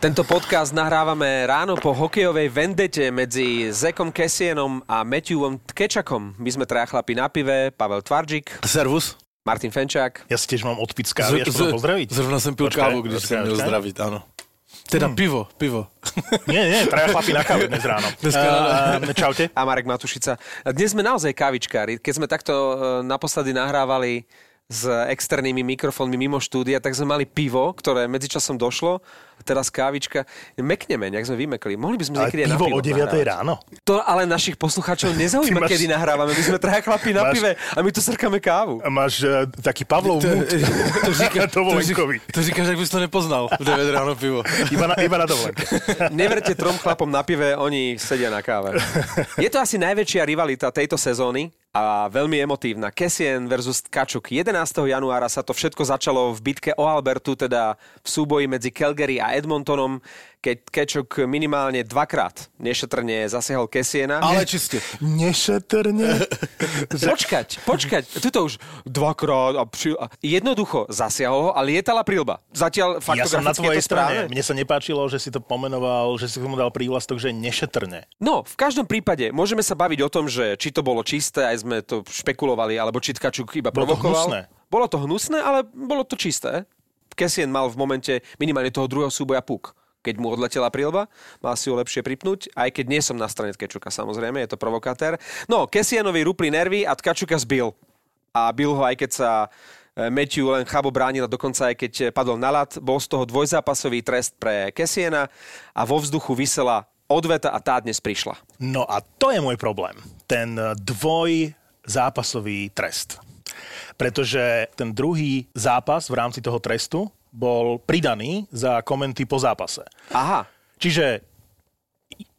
Tento podcast nahrávame ráno po hokejovej vendete medzi Zekom Kesienom a Matthewom Tkečakom. My sme traja chlapi na pive, Pavel Tvarčík, Servus. Martin Fenčák. Ja si tiež mám odpiť z kávy, to pozdraviť. Zrovna som pil Počkaj, kávu, když počkaj, som měl zdraviť, áno. Teda pivo, pivo. Nie, nie, traja chlapi na káve dnes ráno. Dneska Uh, čaute. A Marek Matušica. Dnes sme naozaj kávičkári. Keď sme takto e, naposledy nahrávali s externými mikrofónmi mimo štúdia, tak sme mali pivo, ktoré medzičasom došlo. Teraz kávička. Mekneme, nejak sme vymekli. Mohli by sme Ale niekedy aj na pivo pivo o 9 nahrávať. ráno. To ale našich poslucháčov nezaujíma, máš- kedy nahrávame. My sme traja chlapi na Máš- pive a my tu srkáme kávu. A máš uh, taký Pavlov To, múd. to, říká, to, říká, to říkáš, ak by si to nepoznal. V 9 ráno pivo. Iba na, iba na dovolenke. Neverte trom chlapom na pive, oni sedia na káve. Je to asi najväčšia rivalita tejto sezóny a veľmi emotívna. Kessien versus Kačuk. 11. januára sa to všetko začalo v bitke o Albertu, teda v súboji medzi Calgary a Edmontonom, keď Kečuk minimálne dvakrát nešetrne zasiahol Kessiena. Ale čiste. Nešetrne. Počkať, počkať. Tuto už dvakrát a, pri... a jednoducho zasiahol ho a lietala prilba. Zatiaľ Ja som na faktograficky tvojej strane. Mne sa nepáčilo, že si to pomenoval, že si tomu dal prívlastok, že nešetrne. No, v každom prípade môžeme sa baviť o tom, že či to bolo čisté, aj sme to špekulovali, alebo či Tkačuk iba Bolo to hnusné. Bolo to hnusné, ale bolo to čisté. Kessien mal v momente minimálne toho druhého súboja puk. Keď mu odletela prílba, mal si ho lepšie pripnúť, aj keď nie som na strane Tkačuka, samozrejme, je to provokatér. No, Kessienovi rupli nervy a Tkačuka zbil. A bil ho aj keď sa e, Matthew len chabo bránil, dokonca aj keď e, padol na lat. Bol z toho dvojzápasový trest pre Kessiena a vo vzduchu vysela odveta a tá dnes prišla. No a to je môj problém. Ten eh, dvoj zápasový trest. Pretože ten druhý zápas v rámci toho trestu bol pridaný za komenty po zápase. Aha, Čiže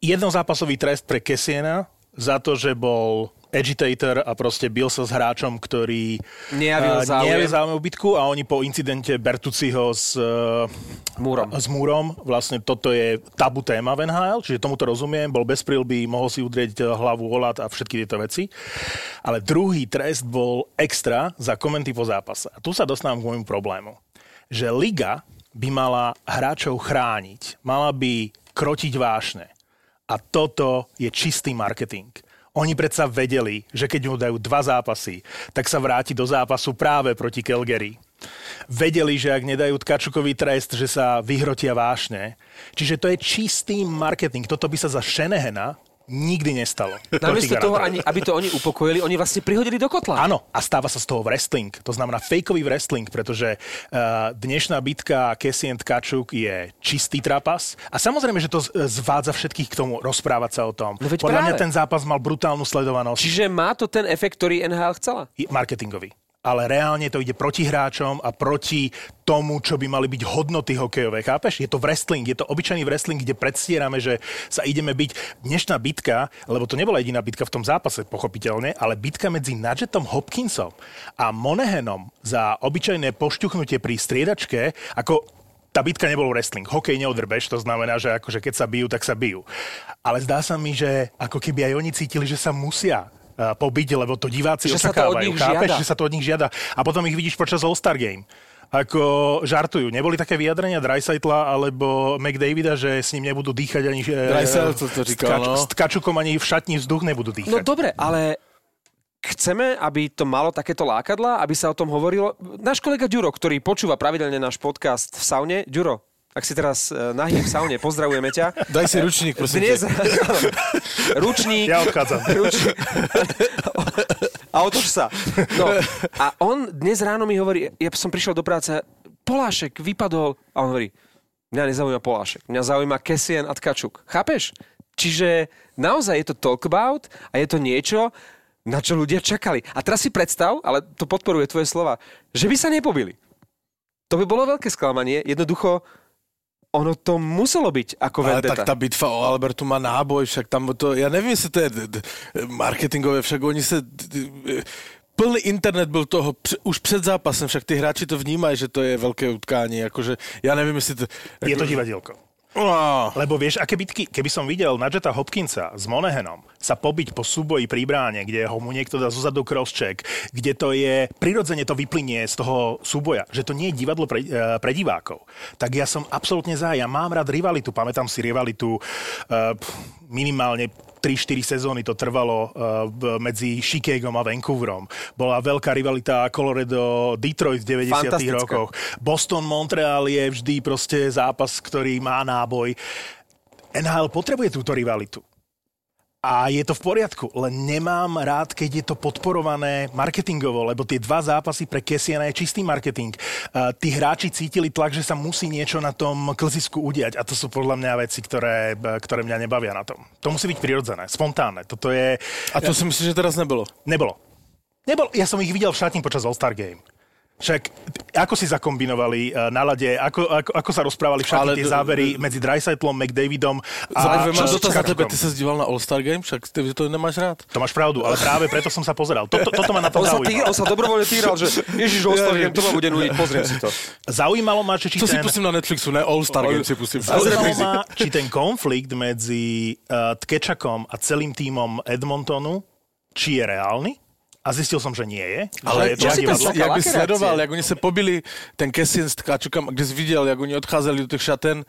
jednozápasový trest pre Kessiena za to, že bol agitator a proste bil sa s hráčom, ktorý Nejavil eh, záujem. nejavil záujem bitku a oni po incidente Bertuciho s, eh, múrom. s Múrom, vlastne toto je tabu téma v NHL, čiže tomuto rozumiem, bol bez prilby, mohol si udrieť hlavu o lat a všetky tieto veci. Ale druhý trest bol extra za komenty po zápase. A tu sa dostávam k môjmu problému. Že liga by mala hráčov chrániť, mala by krotiť vášne. A toto je čistý marketing. Oni predsa vedeli, že keď mu dajú dva zápasy, tak sa vráti do zápasu práve proti Calgary. Vedeli, že ak nedajú Tkačukový trest, že sa vyhrotia vášne. Čiže to je čistý marketing. Toto by sa za Shanahana nikdy nestalo. Namiesto toho, ani, aby to oni upokojili, oni vlastne prihodili do kotla. Áno, a stáva sa z toho wrestling. To znamená fejkový wrestling, pretože uh, dnešná bitka Cassian Tkačuk je čistý trapas. A samozrejme, že to z- zvádza všetkých k tomu rozprávať sa o tom. No Podľa mňa práve. ten zápas mal brutálnu sledovanosť. Čiže má to ten efekt, ktorý NHL chcela? Marketingový. Ale reálne to ide proti hráčom a proti tomu, čo by mali byť hodnoty hokejové. Chápeš? Je to wrestling, je to obyčajný wrestling, kde predstierame, že sa ideme byť. Dnešná bitka, lebo to nebola jediná bitka v tom zápase, pochopiteľne, ale bitka medzi Nadžetom Hopkinsom a Monehanom za obyčajné pošťuchnutie pri striedačke, ako tá bitka nebol wrestling. Hokej neodrbeš, to znamená, že akože keď sa bijú, tak sa bijú. Ale zdá sa mi, že ako keby aj oni cítili, že sa musia pobiť, lebo to diváci Že sa to od očakávajú. nich chápeš, žiada. že sa to od nich žiada. A potom ich vidíš počas All-Star Game. Ako žartujú. Neboli také vyjadrenia Dreisaitla alebo McDavida, že s ním nebudú dýchať ani... e, Draisaitl to s říkal, Tkač- no. S Tkačukom ani v šatni vzduch nebudú dýchať. No dobre, ale chceme, aby to malo takéto lákadla, aby sa o tom hovorilo. Náš kolega Ďuro, ktorý počúva pravidelne náš podcast v saune. Ďuro, ak si teraz uh, nahý v saune, pozdravujeme ťa. Daj si ručník, prosím. Dnes... Ručník. Ja odchádzam. Ručník. A otoč sa. No, a on dnes ráno mi hovorí, ja som prišiel do práce, Polášek vypadol. A on hovorí, mňa nezaujíma Polášek, mňa zaujíma Kessien a Tkačuk. Chápeš? Čiže naozaj je to talk about a je to niečo, na čo ľudia čakali. A teraz si predstav, ale to podporuje tvoje slova, že by sa nepobili. To by bolo veľké sklamanie. Jednoducho, ono to muselo byť ako Ale tak tá bitva o Albertu má náboj, však tam to, ja neviem, jestli to je d- d- marketingové, však oni sa, d- d- plný internet byl toho už před zápasem, však ty hráči to vnímají, že to je veľké utkání, akože ja neviem, jestli to... Je to divadielko. Oh. Lebo vieš, aké bitky, keby som videl Nadžeta Hopkinsa s Monehenom sa pobiť po súboji pri bráne, kde ho mu niekto dá zozadu crosscheck, kde to je, prirodzene to vyplynie z toho súboja, že to nie je divadlo pre, uh, pre divákov, tak ja som absolútne za. Ja mám rád rivalitu, pamätám si rivalitu uh, minimálne 3-4 sezóny to trvalo uh, medzi Chicagom a Vancouverom. Bola veľká rivalita Colorado-Detroit v 90 rokoch. Boston-Montreal je vždy proste zápas, ktorý má náboj. NHL potrebuje túto rivalitu. A je to v poriadku, len nemám rád, keď je to podporované marketingovo, lebo tie dva zápasy pre Kessiana je čistý marketing. Uh, tí hráči cítili tlak, že sa musí niečo na tom klzisku udiať a to sú podľa mňa veci, ktoré, ktoré mňa nebavia na tom. To musí byť prirodzené, spontánne. Toto je... A to si myslíš, že teraz nebolo? Nebolo. Nebolo. Ja som ich videl v šatni počas All-Star Game. Však ako si zakombinovali uh, na lade, ako, ako, ako sa rozprávali všetky Ale, tie zábery medzi Dreisaitlom, McDavidom a... Zaujímavé, mám dotaz na tebe, ty sa zdíval na All-Star Game, však ty to nemáš rád. To máš pravdu, ale práve preto som sa pozeral. Toto, toto ma na to on zaujímalo. Sa tý, on sa dobrovoľne týral, že Ježiš, All-Star Game, to ma bude nudiť, pozriem si to. Zaujímalo ma, či, či to ten... si pustím na Netflixu, ne All-Star Game si pustím. Zaujímalo ma, či ten konflikt medzi uh, Tkečakom a celým tímom Edmontonu, či je reálny a zistil som, že nie je. Ale že je to jak by sledoval, jak oni sa pobili, ten Kessin s Tkáčukom, kde si videl, jak oni odcházeli do tých šaten,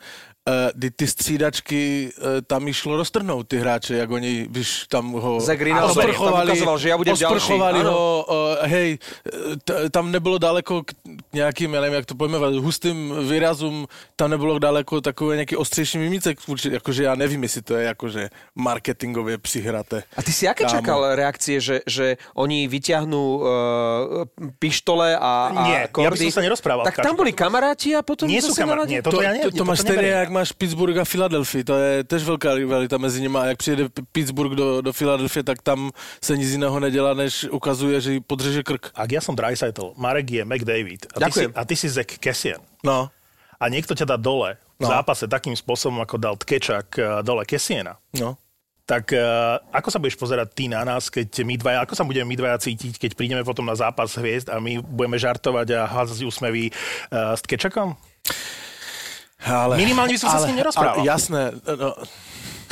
uh, ty, ty střídačky, uh, tam išlo roztrhnout ty hráče, jak oni, víš, tam ho osprchovali, ukazoval, že ja budem osprchovali ďalší. ho, uh, hej, t- tam nebylo daleko k nějakým, já nevím, jak to pojmenovat, hustým výrazům, tam nebylo daleko takové nějaký ostřejší mimice, jakože já nevím, jestli to je jakože marketingově přihraté. A ty si aké čakal reakcie, že, že oni vyťahnú uh, pištole a, a Nie, kordy? ja by som sa nerozprával. Tak tam boli kamaráti a potom nie sú kamaráti. Nie, toto to, ja nie, to, to máš stejně, jak máš Pittsburgh a Philadelphia. To je tež velká rivalita mezi nimi. A jak přijede Pittsburgh do, do Philadelphia, tak tam se nic jiného nedělá, než ukazuje, že podřeže krk. Ak ja som Dreisaitl, Marek je McDavid a ty, si, a ty si Zach Kessian. No. A niekto ťa dá dole v no. zápase takým spôsobom, ako dal Tkečak eh, dole Kessiena. No tak uh, ako sa budeš pozerať ty na nás, keď my dvaja, ako sa budeme my dvaja cítiť, keď prídeme potom na zápas hviezd a my budeme žartovať a hádzať úsmevy uh, s Tkečakom? Ale, Minimálne by som sa ale, s ním nerozprával. Ale, jasné. No,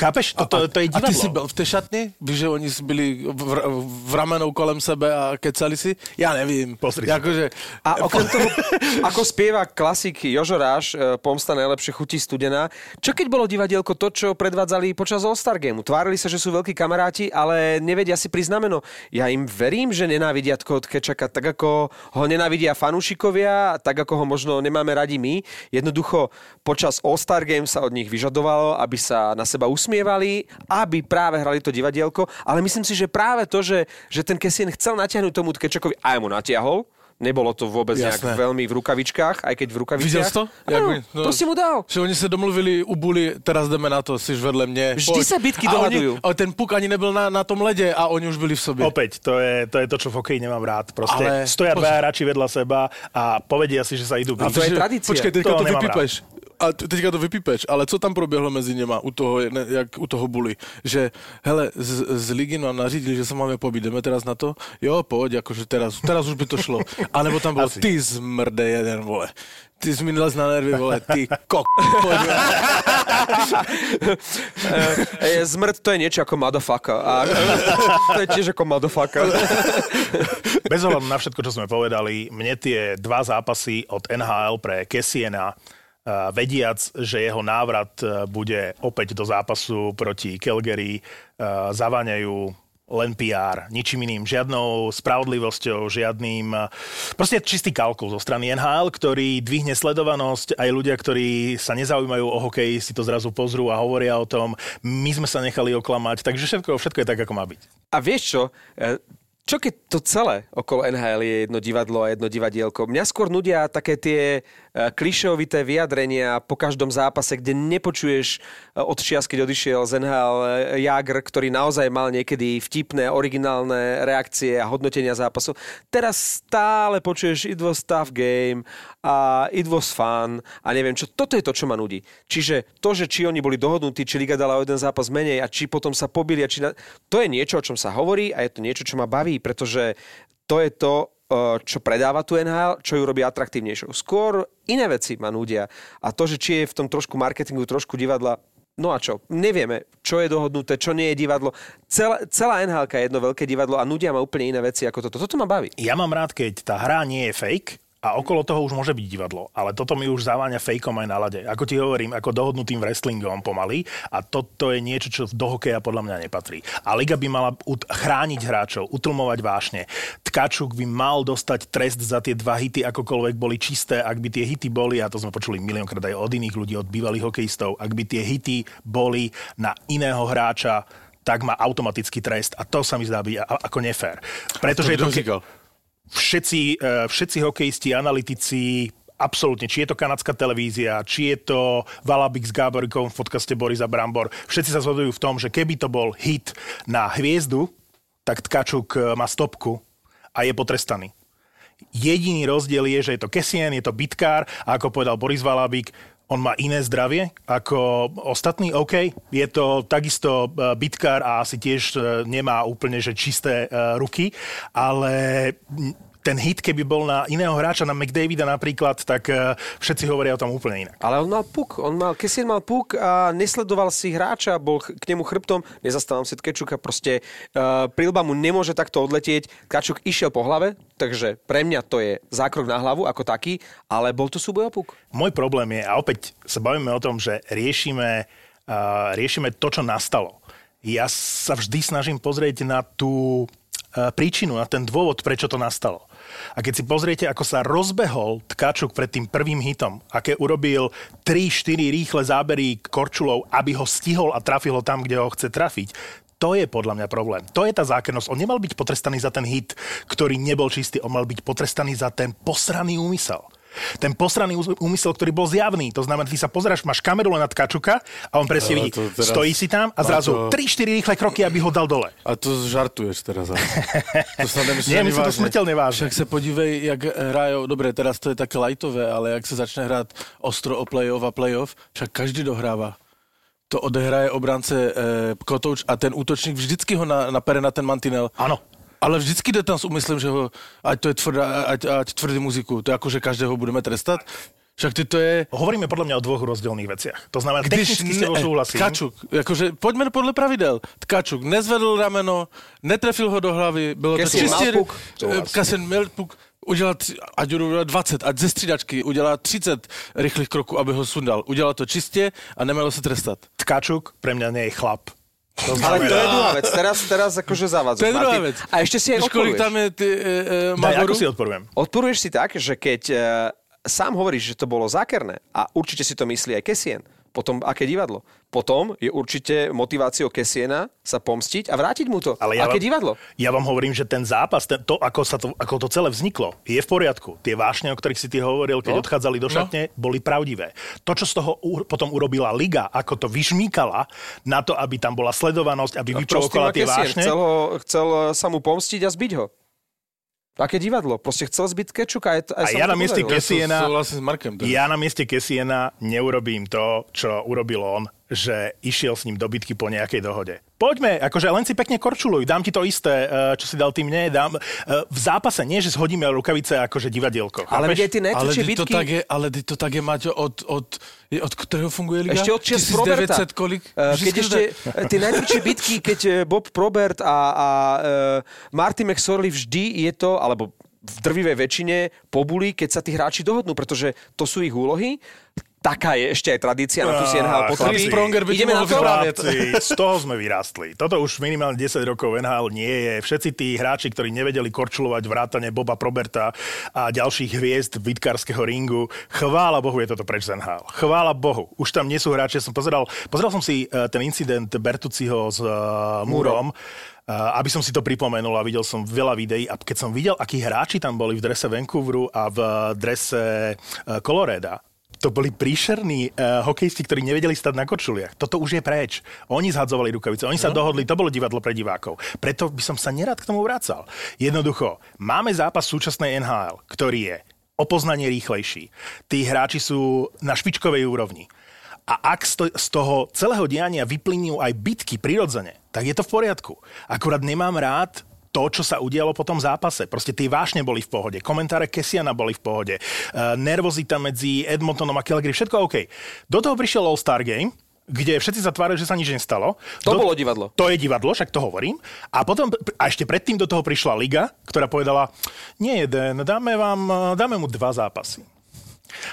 Chápeš? To, to, to je divadlo. A ty si byl v té šatni? Víš, že oni byli v, v ramenou kolem sebe a kecali si? Ja nevím. Pozri akože... A okrem toho, ako spieva klasik Jožo Ráš, e, Pomsta najlepšie chutí studená, čo keď bolo divadielko to, čo predvádzali počas All-Star Gameu? Tvárili sa, že sú veľkí kamaráti, ale nevedia si priznameno. Ja im verím, že nenávidia Tkot Kečaka tak, ako ho nenávidia fanúšikovia, tak, ako ho možno nemáme radi my. Jednoducho, počas All-Star Game sa od nich vyžadovalo, aby sa na seba usmievali, aby práve hrali to divadielko, ale myslím si, že práve to, že, že ten Kessin chcel natiahnuť tomu Tkečakovi, aj mu natiahol, Nebolo to vôbec Jasné. nejak veľmi v rukavičkách, aj keď v rukavičkách. Videl si to? Ano, no, to si mu dal. Že oni sa domluvili u Buli, teraz jdeme na to, si vedle mne. Vždy Poď. sa bitky dohadujú. Ale ten puk ani nebyl na, na tom lede a oni už byli v sobě. Opäť, to je to, je to čo v hokeji nemám rád. Proste ale... stoja dvaja hráči vedľa seba a povedia si, že sa idú byť. A to je tradícia. Počkej, teďka to, to vypípeš a teďka to vypípeš, ale co tam proběhlo mezi něma u toho, ne, jak u toho Bully, že hele, z, z ligy nám nařídili, že se máme pobít, jdeme teraz na to? Jo, pojď, jakože teraz, teraz už by to šlo. A nebo tam bylo, Asi. ty zmrde jeden, vole ty jsi mi na nervy, vole, ty kok. Zmrt to je niečo ako motherfucker. A to je tiež ako motherfucker. Bez ohľadu na všetko, čo sme povedali, mne tie dva zápasy od NHL pre Kessiena vediac, že jeho návrat e, bude opäť do zápasu proti Calgary, e, zaváňajú len PR, ničím iným, žiadnou spravodlivosťou, žiadnym... E, proste čistý kalkul zo strany NHL, ktorý dvihne sledovanosť, aj ľudia, ktorí sa nezaujímajú o hokej, si to zrazu pozrú a hovoria o tom, my sme sa nechali oklamať, takže všetko, všetko je tak, ako má byť. A vieš čo, čo keď to celé okolo NHL je jedno divadlo a jedno divadielko? Mňa skôr nudia také tie Klišovité vyjadrenia po každom zápase, kde nepočuješ e, od čias, keď odišiel z e, Jagr, ktorý naozaj mal niekedy vtipné, originálne reakcie a hodnotenia zápasov. Teraz stále počuješ it was tough game a it was fun a neviem čo. Toto je to, čo ma nudí. Čiže to, že či oni boli dohodnutí, či Liga dala o jeden zápas menej a či potom sa pobili a či na... to je niečo, o čom sa hovorí a je to niečo, čo ma baví, pretože to je to, čo predáva tu NHL, čo ju robí atraktívnejšou. Skôr iné veci ma nudia. A to, že či je v tom trošku marketingu, trošku divadla, No a čo? Nevieme, čo je dohodnuté, čo nie je divadlo. Celá, celá NHL je jedno veľké divadlo a nudia ma úplne iné veci ako toto. Toto ma baví. Ja mám rád, keď tá hra nie je fake, a okolo toho už môže byť divadlo. Ale toto mi už zaváňa fejkom aj na lade. Ako ti hovorím, ako dohodnutým wrestlingom pomaly. A toto je niečo, čo do hokeja podľa mňa nepatrí. A liga by mala ut- chrániť hráčov, utlmovať vášne. Tkačuk by mal dostať trest za tie dva hity, akokoľvek boli čisté, ak by tie hity boli, a to sme počuli miliónkrát aj od iných ľudí, od bývalých hokejistov, ak by tie hity boli na iného hráča, tak má automatický trest a to sa mi zdá byť ako nefér. Pretože je to, ke- všetci, e, všetci hokejisti, analytici, absolútne, či je to kanadská televízia, či je to Valabik s Gáborikom v podcaste Borisa Brambor, všetci sa zhodujú v tom, že keby to bol hit na hviezdu, tak Tkačuk e, má stopku a je potrestaný. Jediný rozdiel je, že je to Kesien, je to bitkár a ako povedal Boris Valabik, on má iné zdravie ako ostatní, OK, je to takisto e, bitkár a asi tiež e, nemá úplne že čisté e, ruky, ale ten hit, keby bol na iného hráča, na McDavida napríklad, tak všetci hovoria o tom úplne inak. Ale on mal puk, on mal, Kessin mal puk a nesledoval si hráča, bol k nemu chrbtom, nezastávam si Tkečuka, proste uh, prilba mu nemôže takto odletieť, Kačuk išiel po hlave, takže pre mňa to je zákrok na hlavu ako taký, ale bol to súboj o puk. Môj problém je, a opäť sa bavíme o tom, že riešime, uh, riešime to, čo nastalo. Ja sa vždy snažím pozrieť na tú príčinu, na ten dôvod, prečo to nastalo. A keď si pozriete, ako sa rozbehol Tkačuk pred tým prvým hitom, aké urobil 3-4 rýchle zábery Korčulov, aby ho stihol a trafil ho tam, kde ho chce trafiť, to je podľa mňa problém. To je tá zákernosť. On nemal byť potrestaný za ten hit, ktorý nebol čistý. On mal byť potrestaný za ten posraný úmysel. Ten posraný úmysel, ktorý bol zjavný. To znamená, ty sa pozráš, máš kameru len na tkačuka a on presne vidí, teraz... stojí si tam a zrazu to... 3-4 rýchle kroky, aby ho dal dole. A to žartuješ teraz. Ale. to sa Nie, myslím to smrteľne vážne. Však sa podívej, jak hrajú, dobre, teraz to je také lajtové, ale jak sa začne hrať ostro o play-off a play-off, však každý dohráva to odehraje obránce e, Kotouč a ten útočník vždycky ho na, napere na ten mantinel. Áno. Ale vždycky jde tam s úmyslem, že ho, ať to je tvrdá, ať, ať tvrdý muziku. To je ako, že každého budeme trestať. Však ty to je... Hovoríme podľa mňa o dvoch rozdielných veciach. To znamená, Když technicky s tebou súhlasím. Tkačuk, akože poďme podľa pravidel. Tkačuk nezvedl rameno, netrefil ho do hlavy, bylo to čistě... Kasen Melpuk udělal, ať udělal 20, ať ze střídačky udělá 30 rychlých kroků, aby ho sundal. Udělal to čistě a nemělo se trestat. Tkačuk pre mňa nie je chlap. To. Ale to je druhá vec. Teraz, teraz akože zavadzuješ. To je druhá vec. A ešte si aj odporuješ. tam je ty, e, e, Daj, ako si odporujem? Odporuješ si tak, že keď e, sám hovoríš, že to bolo zákerné a určite si to myslí aj Kesien, potom aké divadlo. Potom je určite motiváciou Kesiena sa pomstiť a vrátiť mu to. Ale ja aké vám, divadlo? Ja vám hovorím, že ten zápas, ten, to, ako, sa to, ako to celé vzniklo, je v poriadku. Tie vášne, o ktorých si ty hovoril, keď no? odchádzali do no. šatne, no. boli pravdivé. To, čo z toho u, potom urobila Liga, ako to vyžmíkala na to, aby tam bola sledovanosť, aby no, vyprovokovala tie vášne. Chcel, ho, chcel sa mu pomstiť a zbiť ho. Aké divadlo? Proste chcel zbyť Kečuka. Aj, aj a ja na mieste Kesiena, ja, s Markem, ja na mieste Kesiena neurobím to, čo urobil on, že išiel s ním do bitky po nejakej dohode. Poďme, akože len si pekne korčuluj, dám ti to isté, eh, čo si dal tým mne, dám. Eh, v zápase nie, že zhodíme rukavice akože divadielko. Ale aj ty najtvrdšie bitky... To tak je, ale to tak je, Maťo, od, od, od ktorého funguje liga? Ešte od čias Proberta. kolik? Uh, keď ešte, tie najtvrdšie bitky, keď Bob Probert a, a uh, Marty McSorley vždy je to, alebo v drvivej väčšine pobuli, keď sa tí hráči dohodnú, pretože to sú ich úlohy taká je ešte aj tradícia na tú si NHL potreby. Spronger by Ideme na to? z toho sme vyrástli. Toto už minimálne 10 rokov NHL nie je. Všetci tí hráči, ktorí nevedeli korčulovať vrátane Boba Proberta a ďalších hviezd vitkárskeho ringu, chvála Bohu je toto preč z NHL. Chvála Bohu. Už tam nie sú hráči. Som pozeral, pozeral som si eh, ten incident Bertuciho s uh, Múrom. Uh, aby som si to pripomenul a videl som veľa videí a keď som videl, akí hráči tam boli v drese Vancouveru a v drese uh, Coloreda, to boli príšerní uh, hokejisti, ktorí nevedeli stať na kočuliach. Toto už je preč. Oni zhadzovali rukavice, oni sa no. dohodli, to bolo divadlo pre divákov. Preto by som sa nerad k tomu vracal. Jednoducho, máme zápas súčasnej NHL, ktorý je o poznanie rýchlejší. Tí hráči sú na špičkovej úrovni. A ak z toho celého diania vyplynú aj bitky prirodzene, tak je to v poriadku. Akurát nemám rád to, čo sa udialo po tom zápase. Proste tie vášne boli v pohode, komentáre Kesiana boli v pohode, uh, nervozita medzi Edmontonom a Calgary, všetko OK. Do toho prišiel All-Star Game, kde všetci sa že sa nič nestalo. To do, bolo divadlo. To je divadlo, však to hovorím. A potom, a ešte predtým do toho prišla Liga, ktorá povedala, nie jeden, dáme, vám, dáme mu dva zápasy.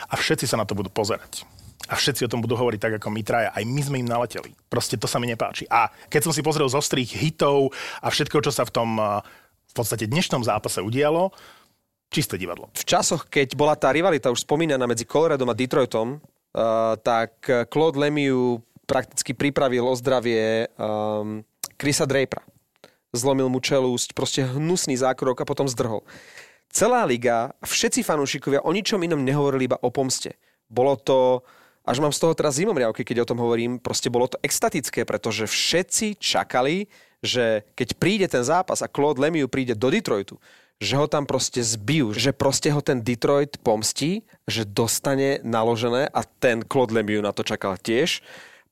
A všetci sa na to budú pozerať. A všetci o tom budú hovoriť tak, ako my traja. Aj my sme im naleteli. Proste to sa mi nepáči. A keď som si pozrel z ostrých hitov a všetko, čo sa v tom v podstate dnešnom zápase udialo, čisté divadlo. V časoch, keď bola tá rivalita už spomínaná medzi Coloradom a Detroitom, Uh, tak Claude Lemieux prakticky pripravil o zdravie um, Chrisa Drapera. Zlomil mu čelúsť, proste hnusný zákrok a potom zdrhol. Celá liga, všetci fanúšikovia o ničom inom nehovorili iba o pomste. Bolo to, až mám z toho teraz zimomriavky, keď o tom hovorím, proste bolo to extatické, pretože všetci čakali, že keď príde ten zápas a Claude Lemieux príde do Detroitu, že ho tam proste zbijú, že proste ho ten Detroit pomstí, že dostane naložené a ten Claude Lemieux na to čakal tiež.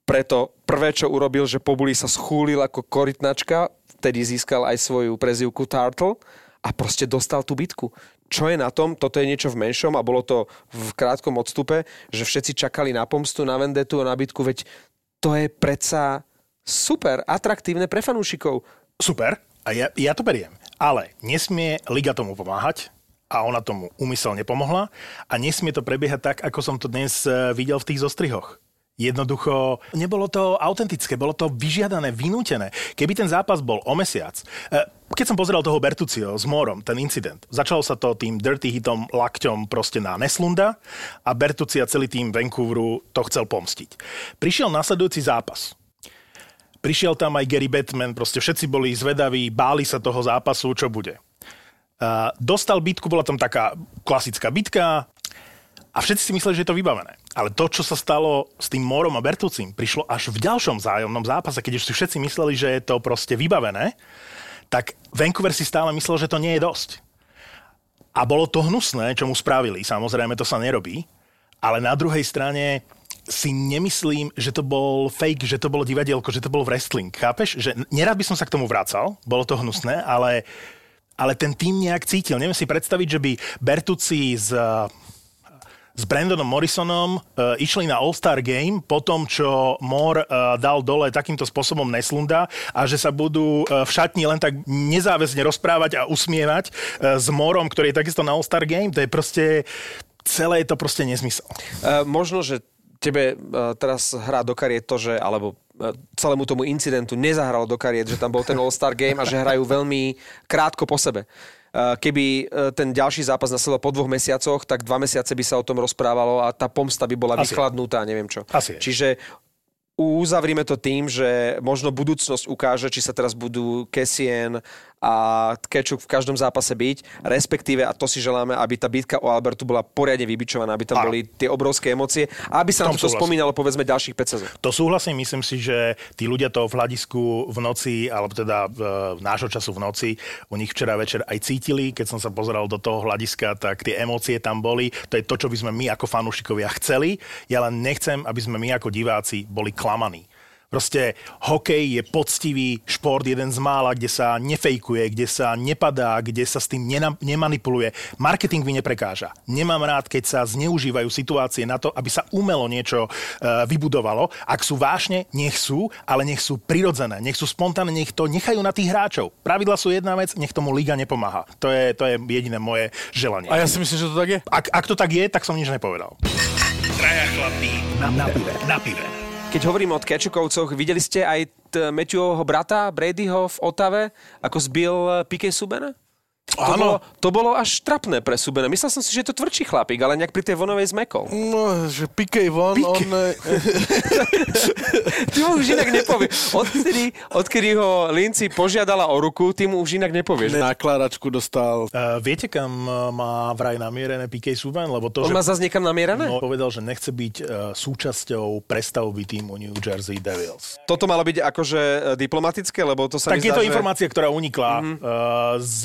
Preto prvé, čo urobil, že Pobuli sa schúlil ako korytnačka, vtedy získal aj svoju prezivku Turtle a proste dostal tú bitku. Čo je na tom? Toto je niečo v menšom a bolo to v krátkom odstupe, že všetci čakali na pomstu, na vendetu a bitku, veď to je predsa super, atraktívne pre fanúšikov. Super, a ja, ja to beriem. Ale nesmie Liga tomu pomáhať, a ona tomu úmyselne pomohla a nesmie to prebiehať tak, ako som to dnes e, videl v tých zostrihoch. Jednoducho, nebolo to autentické, bolo to vyžiadané, vynútené. Keby ten zápas bol o mesiac, e, keď som pozeral toho Bertucio s Morom, ten incident, začalo sa to tým dirty hitom lakťom proste na Neslunda a Bertucia celý tým Vancouveru to chcel pomstiť. Prišiel nasledujúci zápas. Prišiel tam aj Gary Batman, proste všetci boli zvedaví, báli sa toho zápasu, čo bude. Uh, dostal bitku, bola tam taká klasická bitka a všetci si mysleli, že je to vybavené. Ale to, čo sa stalo s tým Morom a Bertucim, prišlo až v ďalšom zájomnom zápase, keď už si všetci mysleli, že je to proste vybavené, tak Vancouver si stále myslel, že to nie je dosť. A bolo to hnusné, čo mu spravili. Samozrejme, to sa nerobí. Ale na druhej strane si nemyslím, že to bol fake, že to bolo divadielko, že to bol wrestling. Chápeš? Že nerad by som sa k tomu vracal, bolo to hnusné, ale, ale ten tým nejak cítil. Neviem si predstaviť, že by Bertucci z s Brandonom Morrisonom uh, išli na All-Star Game po tom, čo Mor uh, dal dole takýmto spôsobom Neslunda a že sa budú uh, v šatni len tak nezáväzne rozprávať a usmievať uh, s Morom, ktorý je takisto na All-Star Game. To je proste celé je to proste nezmysel. Uh, možno, že tebe uh, teraz hrá do kariet to, že, alebo uh, celému tomu incidentu nezahralo do kariet, že tam bol ten All-Star Game a že hrajú veľmi krátko po sebe. Uh, keby ten ďalší zápas nasledoval po dvoch mesiacoch, tak dva mesiace by sa o tom rozprávalo a tá pomsta by bola Asi vychladnutá, neviem čo. Asi Čiže uzavrime to tým, že možno budúcnosť ukáže, či sa teraz budú Kessien a Kečuk v každom zápase byť, respektíve, a to si želáme, aby tá bitka o Albertu bola poriadne vybičovaná, aby tam a. boli tie obrovské emócie a aby sa nám to spomínalo povedzme ďalších 5 sezón. To súhlasím, myslím si, že tí ľudia to v hľadisku v noci, alebo teda v, v nášho času v noci, u nich včera večer aj cítili, keď som sa pozeral do toho hľadiska, tak tie emócie tam boli. To je to, čo by sme my ako fanúšikovia chceli. Ja len nechcem, aby sme my ako diváci boli klamaní. Proste hokej je poctivý šport, jeden z mála, kde sa nefejkuje, kde sa nepadá, kde sa s tým nemanipuluje. Marketing mi neprekáža. Nemám rád, keď sa zneužívajú situácie na to, aby sa umelo niečo e, vybudovalo. Ak sú vášne, nech sú, ale nech sú prirodzené, nech sú spontánne, nech to nechajú na tých hráčov. Pravidla sú jedna vec, nech tomu liga nepomáha. To je, to je jediné moje želanie. A ja si myslím, že to tak je. Ak, ak to tak je, tak som nič nepovedal. Traja chlapí na, na pive. Na pive. Keď hovorím o Kečukovcoch, videli ste aj t- Matthewovho brata Bradyho v Otave, ako zbil Piquet Subena? To bolo, to bolo až trapné pre Subena. Myslel som si, že je to tvrdší chlapík, ale nejak pri tej vonovej zmekol. No, že Pikej von, Pique. on... ty mu už inak nepovie. Odkedy, odkedy ho Linci požiadala o ruku, ty mu už inak nepovieš. Nákladačku dostal. Uh, viete, kam e, má vraj namierené Pikej Suben? Lebo to, on že... má zase niekam namierené? No, povedal, že nechce byť uh, súčasťou prestavby týmu New Jersey Devils. Toto malo byť akože diplomatické, lebo to sa Tak je to že... informácia, ktorá unikla mm-hmm. uh, z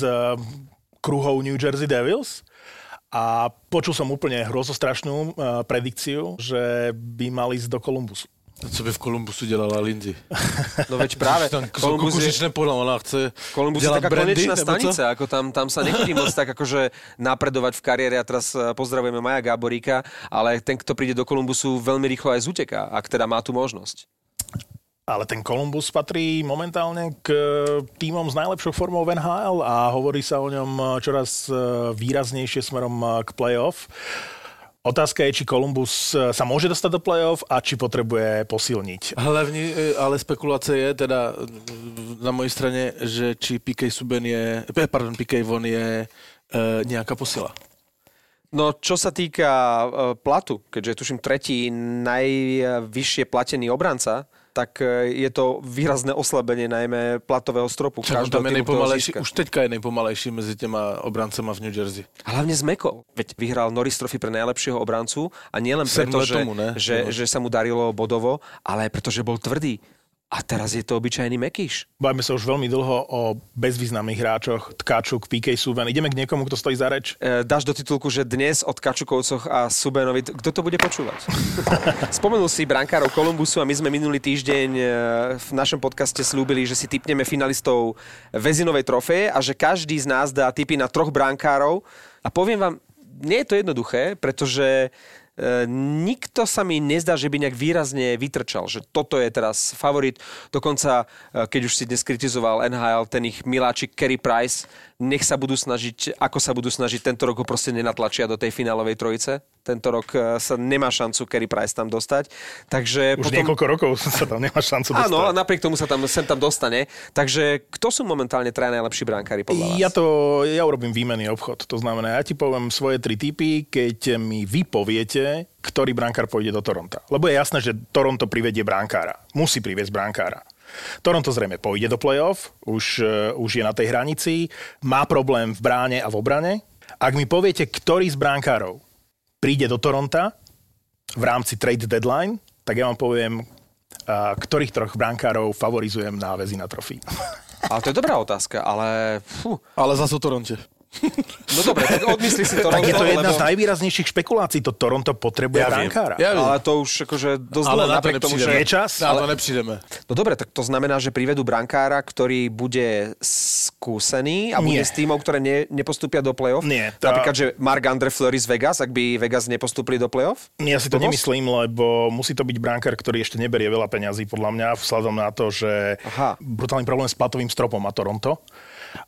kruhov New Jersey Devils. A počul som úplne hrozostrašnú uh, predikciu, že by mali ísť do Kolumbusu. Co by v Kolumbusu dělala Lindsay? No veď práve, Tam Kolumbus je, nepodal, ona chce Kolumbus je taká brandy, konečná stanica, ako tam, tam sa nechodí moc tak akože napredovať v kariére a teraz eh, pozdravujeme Maja Gáboríka, ale ten, kto príde do Kolumbusu, veľmi rýchlo aj zuteká, ak teda má tú možnosť. Ale ten Columbus patrí momentálne k týmom s najlepšou formou v NHL a hovorí sa o ňom čoraz e, výraznejšie smerom e, k playoff. Otázka je, či Columbus e, sa môže dostať do playoff a či potrebuje posilniť. Hlavní, e, ale spekulace je teda e, na mojej straně, že či PK Suben je, pardon, PK Von je e, nějaká posila. No, čo sa týka platu, keďže je tuším tretí najvyššie platený obranca, tak eh, je to výrazné oslabenie najmä platového stropu. Každého tam je nejpomalejší, už teďka je nejpomalejší mezi těma obrancema v New Jersey. Hlavne s Mekou. Veď vyhral Norris Trophy pre najlepšieho obrancu a nielen preto, že, tomu, ne? že, No. že sa mu darilo bodovo, ale aj preto, že bol tvrdý. A teraz je to obyčajný Mekíš. Bavíme sa už veľmi dlho o bezvýznamných hráčoch, Tkačuk, PK Subban. Ideme k niekomu, kto stojí za reč? E, dáš do titulku, že dnes od Kačukovcoch a Subenovi, kto to bude počúvať? Spomenul si brankárov Kolumbusu a my sme minulý týždeň e, v našom podcaste slúbili, že si typneme finalistov Vezinovej trofeje a že každý z nás dá tipy na troch brankárov. A poviem vám, nie je to jednoduché, pretože e, nikto sa mi nezdá, že by nejak výrazne vytrčal, že toto je teraz favorit. Dokonca, e, keď už si dnes kritizoval NHL, ten ich miláčik Kerry Price, nech sa budú snažiť, ako sa budú snažiť, tento rok ho proste nenatlačia do tej finálovej trojice. Tento rok e, sa nemá šancu Kerry Price tam dostať. Takže Už potom... niekoľko rokov sa tam nemá šancu dostať. Áno, a napriek tomu sa tam, sem tam dostane. Takže kto sú momentálne traja najlepší brankári podľa vás? Ja to, ja urobím výmenný obchod. To znamená, ja ti poviem svoje tri typy, keď mi vy poviete, ktorý brankár pôjde do Toronta. Lebo je jasné, že Toronto privedie brankára. Musí priviesť brankára. Toronto zrejme pôjde do play-off, už, eh, už je na tej hranici, má problém v bráne a v obrane. Ak mi poviete, ktorý z brankárov príde do Toronta v rámci trade deadline, tak ja vám poviem, a ktorých troch brankárov favorizujem na väzi na trofí. Ale to je dobrá otázka, ale... Fú. Ale zase o Toronte. No dobre, tak odmyslí si to. Tak je to jedna lebo... z najvýraznejších špekulácií. To Toronto potrebuje Ja brankára. Ja viem. Ale to už akože dosť Ale dlho, na to tomu, že... Je čas, Na ale- to nepřijdeme. No dobre, tak to znamená, že privedú brankára, ktorý bude skúsený a bude Nie. s týmov, ktoré ne, nepostúpia do play-off? Nie, tá- Napríklad, že Mark Andre Fleury z Vegas, ak by Vegas nepostúpili do play-off? Ja si to nemyslím, lebo musí to byť brankár, ktorý ešte neberie veľa peňazí, podľa mňa, vzhľadom na to, že Aha. brutálny problém s platovým stropom má Toronto.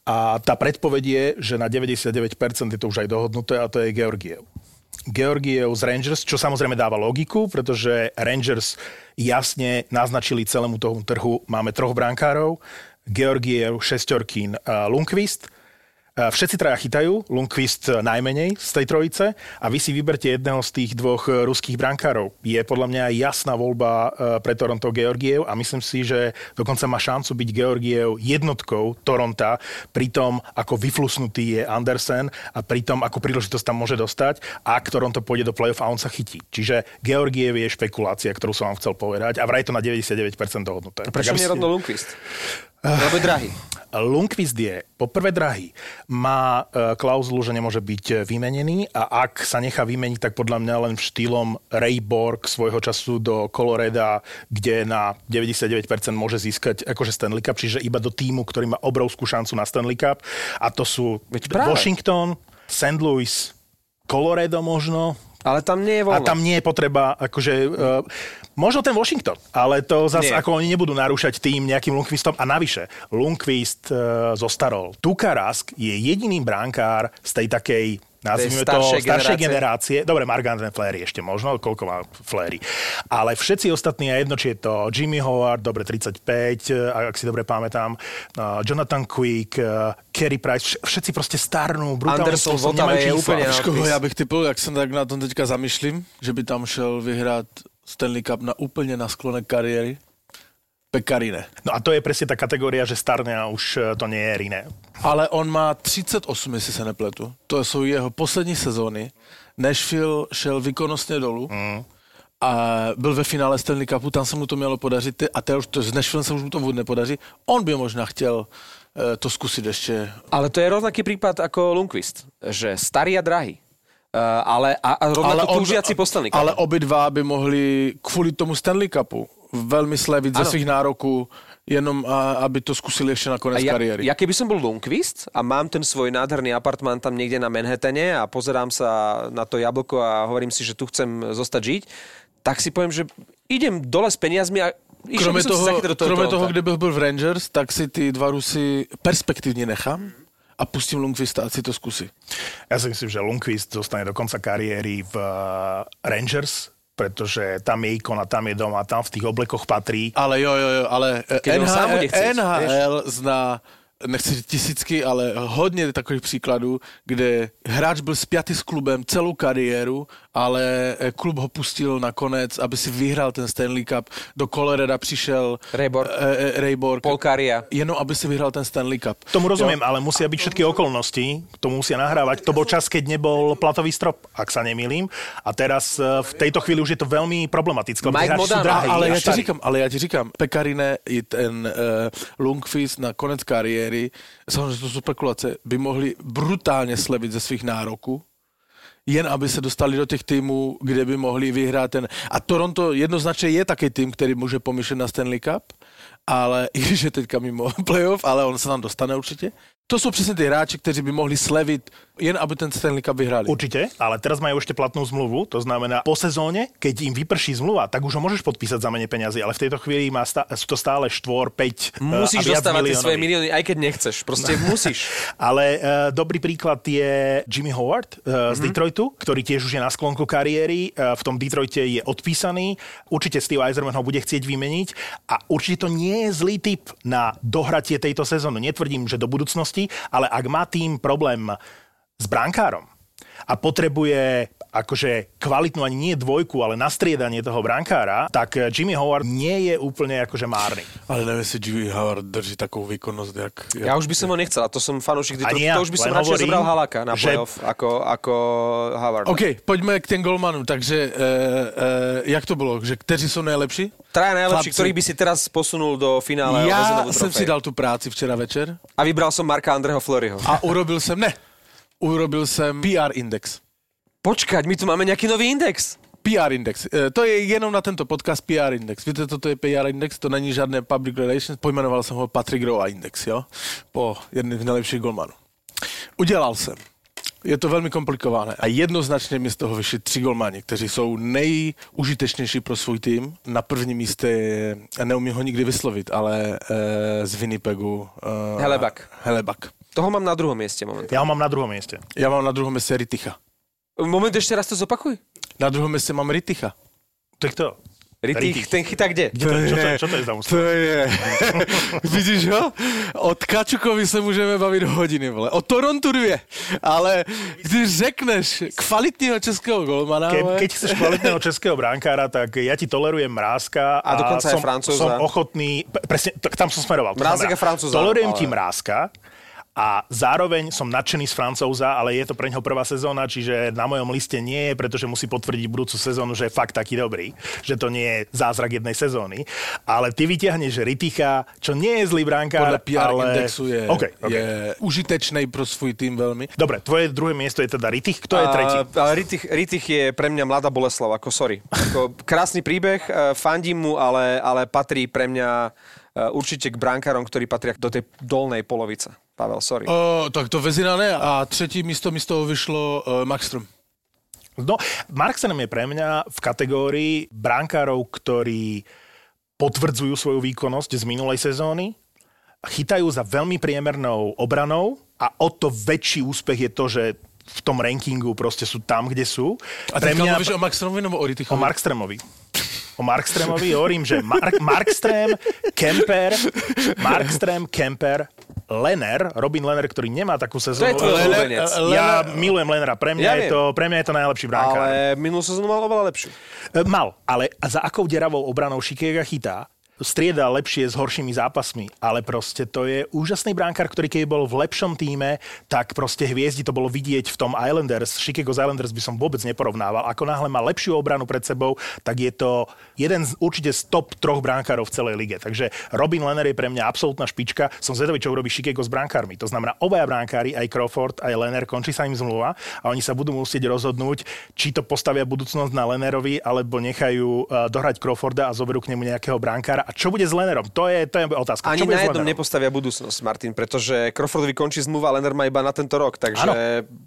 A tá predpoveď je, že na 99% je to už aj dohodnuté a to je Georgiev. Georgiev z Rangers, čo samozrejme dáva logiku, pretože Rangers jasne naznačili celému tomu trhu, máme troch brankárov, Georgiev, Šestorkín Lundqvist. A Všetci traja chytajú, Lundqvist najmenej z tej trojice a vy si vyberte jedného z tých dvoch e, ruských brankárov. Je podľa mňa jasná voľba e, pre Toronto Georgiev a myslím si, že dokonca má šancu byť Georgiev jednotkou Toronta, pri tom, ako vyflusnutý je Andersen a pri tom, ako príležitosť tam môže dostať, ak Toronto pôjde do play-off a on sa chytí. Čiže Georgiev je špekulácia, ktorú som vám chcel povedať a vraj to na 99% dohodnuté. Prečo Tak nie ste- Lundqvist? Lebo drahý. Lundqvist je poprvé drahý, má e, klauzulu, že nemôže byť e, vymenený a ak sa nechá vymeniť, tak podľa mňa len v štýlom Ray Borg svojho času do Coloreda, kde na 99% môže získať akože Stanley Cup, čiže iba do týmu, ktorý má obrovskú šancu na Stanley Cup a to sú. Washington, St. Louis, Colorado možno, Ale tam nie je a voľno. tam nie je potreba, akože, uh, možno ten Washington, ale to zase ako oni nebudú narúšať tým nejakým Lundqvistom. A navyše, Lundqvist uh, zostarol. Tuka Rask je jediný brankár z tej takej nazvime to, staršej generácie. generácie. Dobre, Mark Andre Flery ešte možno, koľko má Flery. Ale všetci ostatní, a jedno, či je to Jimmy Howard, dobre 35, eh, ak si dobre pamätám, uh, Jonathan Quick, Kerry Price, vš- všetci proste starnú, brutálnym Anderson nemajú je čísla. odpis. já bych typil, jak jsem tak na tom teďka zamýšlím, že by tam šel vyhrát Stanley Cup na úplně na sklonek kariéry? Pekarine. No a to je presne tá kategória, že starne a už eh, to nie je Riné. Ale on má 38, jestli se nepletu. To jsou jeho poslední sezóny. Nashville šel výkonnostně dolů. Mm. A byl ve finále Stanley Cupu, tam se mu to mělo podařit a teď už to, s Nashville se už mu to vůbec nepodaří. On by možná chtěl eh, to zkusit ještě. Ale to je rovnaký prípad ako Lundqvist, že starý a drahý. Uh, ale a, a rovnako túžiaci po Stanley Cupu. ale obidva by mohli kvůli tomu Stanley Cupu veľmi sleviť ze svých nároků, jenom a, aby to zkusili ještě na konec ja, kariéry. ja keby som bol Lundqvist a mám ten svoj nádherný apartmán tam niekde na Manhattane a pozerám sa na to jablko a hovorím si, že tu chcem zostať žiť, tak si poviem, že idem dole s peniazmi a Kromě toho, toho kromě toho, Toronta. kde bych byl v Rangers, tak si ty dva Rusy perspektivně nechám a pustím Lundqvista, ať si to zkusí. Ja si myslím, že Lundqvist zostane do konca kariéry v eh, Rangers, pretože tam je ikona, tam je doma, tam v tých oblekoch patrí. Ale jo, jo, jo, ale eh, Keď NHL, bude chcieť, NHL zná nechci tisícky, ale hodně takových příkladů, kde hráč byl spjatý s klubem celou kariéru, ale eh, klub ho pustil nakonec, aby si vyhrál ten Stanley Cup. Do Coloreda přišel Ray Borg. eh, eh, Ray Borg Polkária. jenom aby si vyhrál ten Stanley Cup. Tomu rozumiem, ale musia byť všetky okolnosti, tomu musia nahrávať. To bol čas, keď nebol platový strop, ak sa nemýlim. A teraz v tejto chvíli už je to veľmi problematické. Mike sú Modano. drahí ale a já ti říkám, ale já ti říkám, Pekarine i ten uh, Lundqvist na konec kariéry, samozřejmě to jsou spekulace, by mohli brutálně slevit ze svých nároků, jen aby se dostali do těch týmů, kde by mohli vyhrát ten... A Toronto jednoznačně je taky tým, který může pomyšlet na Stanley Cup, ale i když je teďka mimo playoff, ale on se tam dostane určitě. To jsou přesně ty hráči, kteří by mohli slevit, jen aby ten Stanley Cup vyhrali. Určite, ale teraz majú ešte platnú zmluvu, to znamená po sezóne, keď im vyprší zmluva, tak už ho môžeš podpísať za menej peniazy, ale v tejto chvíli má sta- sú to stále štvor, 5 Musíš dostávať tie svoje milióny, aj keď nechceš. Proste musíš. Ale uh, dobrý príklad je Jimmy Howard uh, z Detroitu, ktorý tiež už je na sklonku kariéry. Uh, v tom Detroite je odpísaný. Určite Steve Eiserman ho bude chcieť vymeniť a určite to nie je zlý typ na dohratie tejto sezóny. Netvrdím, že do budúcnosti, ale ak má tým problém s brankárom a potrebuje akože kvalitnú ani nie dvojku, ale nastriedanie toho brankára, tak eh, Jimmy Howard nie je úplne akože márny. Ale nevím, jestli Jimmy Howard drží takovou výkonnosť, jak... jak... Ja už by som ho nechcel, a to som fanúšik, to, ja, to už by som radšej zobral Halaka na že- playoff ako, ako Howard. OK, pojďme k těm golmanům. Takže e, e, jak to bylo? Že kteří jsou nejlepší? Traja najlepší, Chlapci. ktorých by si teraz posunul do finále. jsem trofej. si dal tu práci včera večer A vybral som Marka Andreho Floryho. a urobil jsem, ne, urobil jsem PR index. Počkať, my tu máme nejaký nový index. PR index. E, to je jenom na tento podcast PR index. Víte, co to je PR index? To není žádné public relations. Pojmenoval jsem ho Patrick Roa index, jo? Po jedných z nejlepších golmanů. Udělal jsem. Je to velmi komplikované. A jednoznačně mi z toho vyšli tři golmani, kteří jsou nejužitečnější pro svůj tým. Na prvním místě je, neumím ho nikdy vyslovit, ale e, z Winnipegu. E, Helebak. Helebak. Toho mám na druhom mieste moment. Ja ho mám na druhom mieste. Já mám na druhém místě Riticha. Moment, ešte raz to zopakuj. Na druhém místě mám Riticha. To je kto? Ritich, ten chytá kde? Kde to, čo, to, čo to je za? To je... Vidíš ho? Od Kačukovi se můžeme bavit hodiny, vole. O Torontu dvě. Ale když řekneš kvalitního českého golmana, Ke, keď chceš kvalitného českého brankára, tak ja ti tolerujem Mrázka A dokonca aj som, Francúza. som ochotný, presne, t- tam som smeroval. To Mrázek a Francúza, Tolerujem ale- ti Mrázka, a zároveň som nadšený z Francúza, ale je to pre neho prvá sezóna, čiže na mojom liste nie je, pretože musí potvrdiť budúcu sezónu, že je fakt taký dobrý, že to nie je zázrak jednej sezóny. Ale ty vyťahneš Riticha, čo nie je zlý brankár, podle PR ale... indexu je, okay, okay. je užitečný pro svůj tým veľmi. Dobre, tvoje druhé miesto je teda Ritich, kto je tretí? A, Ritich, Ritich je pre mňa mladá Boleslav, ako sorry. Ako krásny príbeh, e, fandím mu, ale, ale patrí pre mňa e, určite k brankárom, ktorí patria do tej dolnej polovice. Pavel, sorry. O, tak to Vezina ne. A třetí místo mi z toho vyšlo uh, Maxstrom. No, Marksenem je pre mňa v kategórii brankárov, ktorí potvrdzujú svoju výkonnosť z minulej sezóny, chytajú za veľmi priemernou obranou a o to väčší úspech je to, že v tom rankingu proste sú tam, kde sú. A pre mňa o Maxstromovi nebo o o Ritichovi? Markstremovi. O Markstremovi hovorím, že Mark, Markstrem, Kemper, Markstrem, Kemper, Lenner, Robin Lenner, ktorý nemá takú To je sezónu. tvoj Lenner-. Ja milujem Lennera, pre mňa, Ja je to, pre mňa je to najlepší brankár. Ale minulú sezónu mal oveľa lepšiu. E, Mal, ale za akou deravou obranou Šikiega chytá, strieda lepšie s horšími zápasmi, ale proste to je úžasný bránkar, ktorý keď bol v lepšom týme, tak proste hviezdi to bolo vidieť v tom Islanders. Chicago Islanders by som vôbec neporovnával. Ako náhle má lepšiu obranu pred sebou, tak je to jeden z, určite z top troch bránkárov v celej lige. Takže Robin Lenner je pre mňa absolútna špička. Som zvedavý, čo urobí Chicago s bránkármi. To znamená, obaja bránkári, aj Crawford, aj Lenner, končí sa im zmluva a oni sa budú musieť rozhodnúť, či to postavia budúcnosť na Lennerovi, alebo nechajú uh, dohrať Crawforda a zoberú k nemu nejakého bránkara a čo bude s Lennerom? To je, to je otázka. Ani čo na jednom nepostavia budúcnosť, Martin, pretože Crawfordovi končí zmluva, Lenner má iba na tento rok, takže, Áno,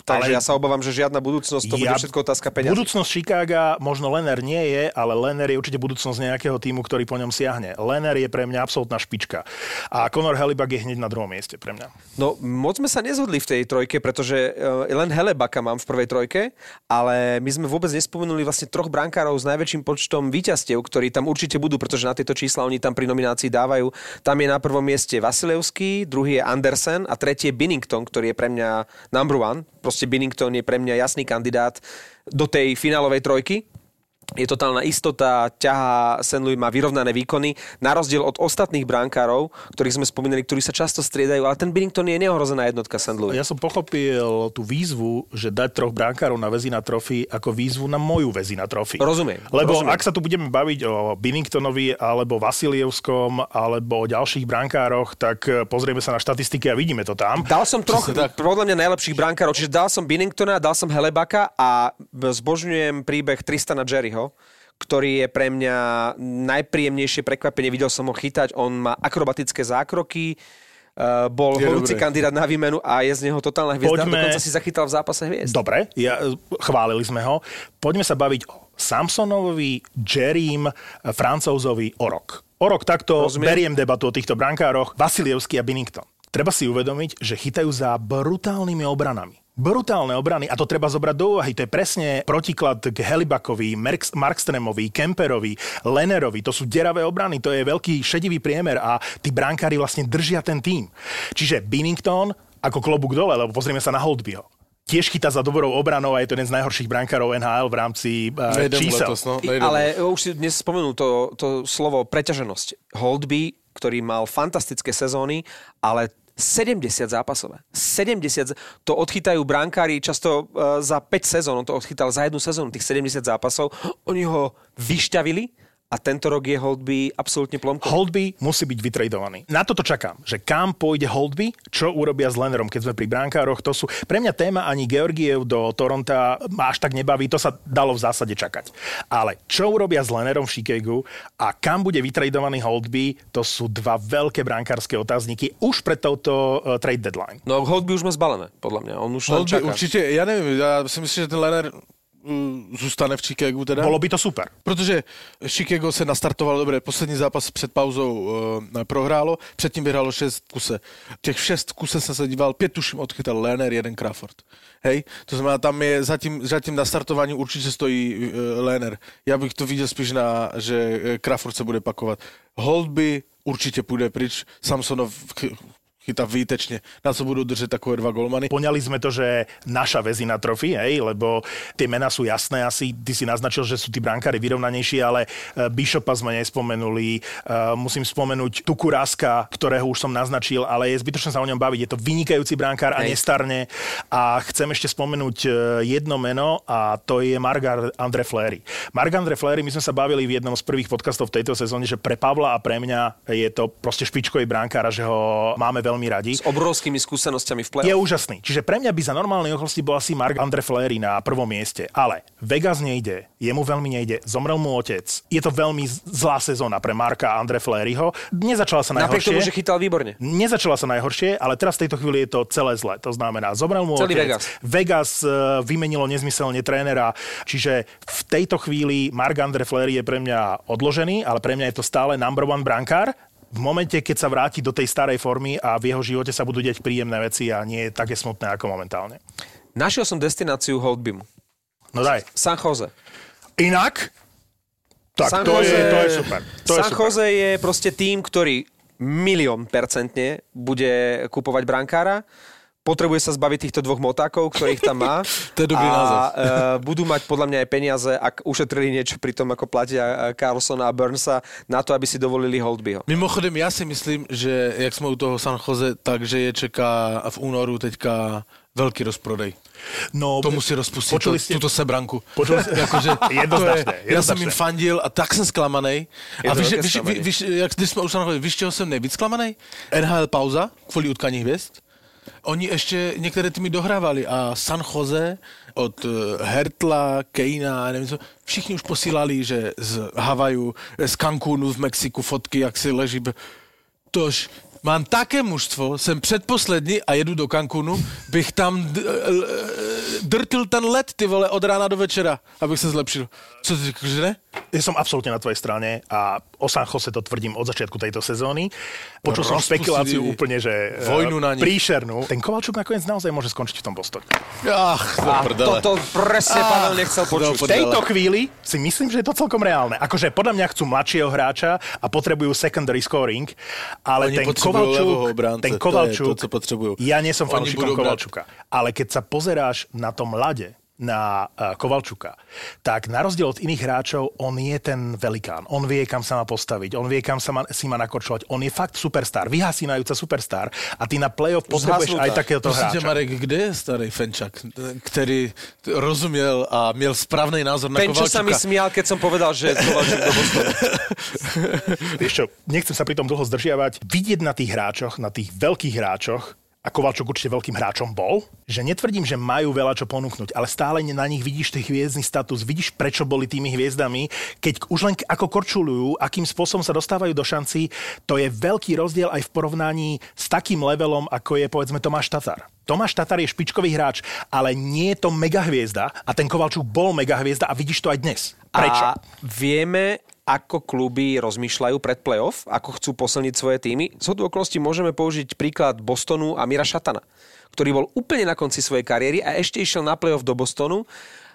takže ale- ja sa obávam, že žiadna budúcnosť, to bude všetko otázka peňazí. Budúcnosť Chicaga možno Lenner nie je, ale Lenner je určite budúcnosť nejakého týmu, ktorý po ňom siahne. Lenner je pre mňa absolútna špička. A Conor Helibak je hneď na druhom mieste pre mňa. No, moc sme sa nezhodli v tej trojke, pretože uh, len Helebaka mám v prvej trojke, ale my sme vôbec nespomenuli vlastne troch brankárov s najväčším počtom víťazstiev, ktorí tam určite budú, pretože na tieto čísla oni tam pri nominácii dávajú. Tam je na prvom mieste Vasilevský, druhý je Andersen a tretí je Binnington, ktorý je pre mňa number one. Proste Binnington je pre mňa jasný kandidát do tej finálovej trojky je totálna istota, ťaha St. Louis má vyrovnané výkony, na rozdiel od ostatných brankárov, ktorých sme spomínali, ktorí sa často striedajú, ale ten Binnington je neohrozená jednotka St. Louis. Ja som pochopil tú výzvu, že dať troch brankárov na väzina trofy ako výzvu na moju väzina trofy. Rozumiem, Lebo rozumiem. ak sa tu budeme baviť o Binningtonovi alebo Vasilievskom alebo o ďalších brankároch, tak eh, pozrieme sa na štatistiky a vidíme to tam. Dal som troch, podľa mňa najlepších brankárov, čiže dal som Binningtona, dal som Helebaka a zbožňujem príbeh Tristana Jerryho, ktorý je pre mňa najpríjemnejšie prekvapenie. Videl som ho chytať, on má akrobatické zákroky, uh, bol Je horúci dobré. kandidát na výmenu a je z neho totálna hviezda. Poďme- Dokonca si zachytal v zápase hviezd. Dobre, ja, chválili sme ho. Poďme sa baviť o Samsonovi, Jerrym, Francouzovi o rok. O rok takto Rozumiem. beriem debatu o týchto brankároch Vasilievský a Binnington. Treba si uvedomiť, že chytajú za brutálnymi obranami. Brutálne obrany a to treba zobrať do úvahy. To je presne protiklad k Helibakovi, Merks- Markstremovi, Kemperovi, Lenerovi. To sú deravé obrany, to je veľký šedivý priemer a tí bránkári vlastne držia ten tým. Čiže Binnington ako klobúk dole, lebo pozrieme sa na Holdbyho. Tiež chytá za dobrou obranou a je to jeden z najhorších brankárov NHL v rámci uh, Nejdem čísel. letos, no. Nejdem. Ale už si dnes spomenul to, to slovo preťaženosť. Holdby, ktorý mal fantastické sezóny, ale 70 zápasové. 70, to odchytajú brankári často uh, za 5 sezón, on to odchytal za jednu sezónu, tých 70 zápasov. Oni ho vyšťavili a tento rok je Holdby absolútne plomkový. Holdby musí byť vytradovaný. Na toto čakám, že kam pôjde Holdby, čo urobia s Lennerom, keď sme pri bránkároch. To sú pre mňa téma ani Georgiev do Toronta ma až tak nebaví, to sa dalo v zásade čakať. Ale čo urobia s Lennerom v Chicagu a kam bude vytradovaný Holdby, to sú dva veľké brankárske otázniky už pred touto uh, trade deadline. No Holdby už má zbalené, podľa mňa. On už len Holby, čaká. určite, ja neviem, ja si myslím, že ten Lenner zůstane v Chicagu teda. Bolo by to super. Protože Chicago se nastartoval dobře, poslední zápas před pauzou uh, prohrálo, předtím vyhrálo 6 kuse. Těch 6 kuse jsem se díval, pět tuším odchytal Lerner, jeden Crawford. Hej, to znamená, tam je zatím, zatím na startování určitě stojí uh, Lerner. Já bych to viděl spíš na, že Crawford se bude pakovat. Holdby určitě půjde pryč, Samsonov chytá výtečne, na co budú držať takové dva golmany. Poňali sme to, že naša väzina trofy, hej, lebo tie mená sú jasné asi. Ty si naznačil, že sú tí brankári vyrovnanejší, ale e, Bishopa sme nespomenuli. E, Musím spomenúť Tukuráska, ktorého už som naznačil, ale je zbytočné sa o ňom baviť. Je to vynikajúci brankár a Hej. nestarne. A chcem ešte spomenúť e, jedno meno a to je Mark Andre Fleury. Mark Andre Fleury, my sme sa bavili v jednom z prvých podcastov v tejto sezóne, že pre Pavla a pre mňa je to proste špičkový brankár a že ho máme veľmi radi S obrovskými skúsenosťami v je play úžasný. Čiže pre mňa by za normálnej okolnosti bol asi Mark Andre Fleury na prvom mieste. Ale Vegas nejde, jemu veľmi nejde, zomrel mu otec. Je to veľmi zlá sezóna pre Marka Andre Fleuryho. Nezačala sa Napriek najhoršie. tomu, že chytal výborne. Nezačala sa najhoršie, ale teraz v tejto chvíli je to celé zle. To znamená, zomrel mu Celý otec. Vegas. Vegas eh, vymenilo nezmyselne trénera, čiže v tejto chvíli Mark Andre Fleury je pre mňa odložený, ale pre mňa je to stále number one brankár. V momente, keď sa vráti do tej starej formy a v jeho živote sa budú deť príjemné veci a nie je také smutné ako momentálne. Našiel som destináciu Holdbymu. No daj. San Jose. Inak? Tak San to, Jose, je, to je super. To San je super. Jose je proste tým, ktorý milión percentne bude kupovať brankára. Potrebuje sa zbaviť týchto dvoch motákov, ktorých tam má. To je dobrý a, názov. Uh, budú mať podľa mňa aj peniaze, ak ušetrili niečo pri tom, ako platia eh, Carlsona a Burnsa, na to, aby si dovolili Holdbyho. Mimochodem, já si myslím, že jak jsme u toho San Jose, takže je čeká v únoru teďka velký rozprodej. No, To musí rozpustit Počuli to, ste- tuto sebranku. Počuli ste- Jakože, Jednoznačné, je, já jsem jednoznačné. jim fandil a tak jsem zklamanej. Je A víš, víš, víš, jak když jsme už Jose, víš, čeho jsem nejvíc zklamanej? NHL pauza kvůli utkání hvězd. Oni ještě některé týmy dohrávali a San Jose od eh, Hertla, Kejna, nevím co, všichni už posílali, že z Havaju, z Cancúnu v Mexiku fotky, jak si leží. Tož mám také mužstvo, jsem předposlední a jedu do Cancúnu, bych tam d- l- drtil ten let, ty vole, od rána do večera, abych se zlepšil. Co ty říkáš, že ne? Ja som absolútne na tvojej strane a o San Jose to tvrdím od začiatku tejto sezóny. Počul som Rozpustili špekuláciu úplne, že eh, vojnu na nich. príšernú. Ten Kovalčuk nakoniec naozaj môže skončiť v tom Bostone. Ach, A prdele. toto presne Pavel nechcel počuť. V tejto chvíli si myslím, že je to celkom reálne. Akože podľa mňa chcú mladšieho hráča a potrebujú secondary scoring, ale Oni ten Kovalčuk, obránce, ten to je Kovalčuk, to, co potrebujú. ja nie som fanúšikom brať- Kovalčuka, ale keď sa pozeráš na tom ľade, na uh, Kovalčuka, tak na rozdiel od iných hráčov, on je ten velikán. On vie, kam sa má postaviť, on vie, kam sa má, si má nakočovať. On je fakt superstar, vyhasínajúca superstar a ty na playoff potrebuješ aj takéhoto hráča. Marek, kde je starý Fenčak, který rozuměl a měl správný názor na Ten, čo sa mi Kovalčuka? smial, keď som povedal, že Kovalčuk do Bostonu. Vieš čo, nechcem sa pri tom dlho zdržiavať. Vidieť na tých hráčoch, na tých veľkých hráčoch, a Kovalčuk určite veľkým hráčom bol, že netvrdím, že majú veľa čo ponúknuť, ale stále na nich vidíš ten hviezdny status, vidíš, prečo boli tými hviezdami, keď už len ako korčulujú, akým spôsobom sa dostávajú do šancí, to je veľký rozdiel aj v porovnaní s takým levelom, ako je povedzme Tomáš Tatar. Tomáš Tatar je špičkový hráč, ale nie je to mega hviezda a ten Kovalčuk bol mega hviezda a vidíš to aj dnes. Prečo? A vieme, ako kluby rozmýšľajú pred playoff, ako chcú posilniť svoje týmy. Z okolností môžeme použiť príklad Bostonu a Mira Šatana, ktorý bol úplne na konci svojej kariéry a ešte išiel na playoff do Bostonu.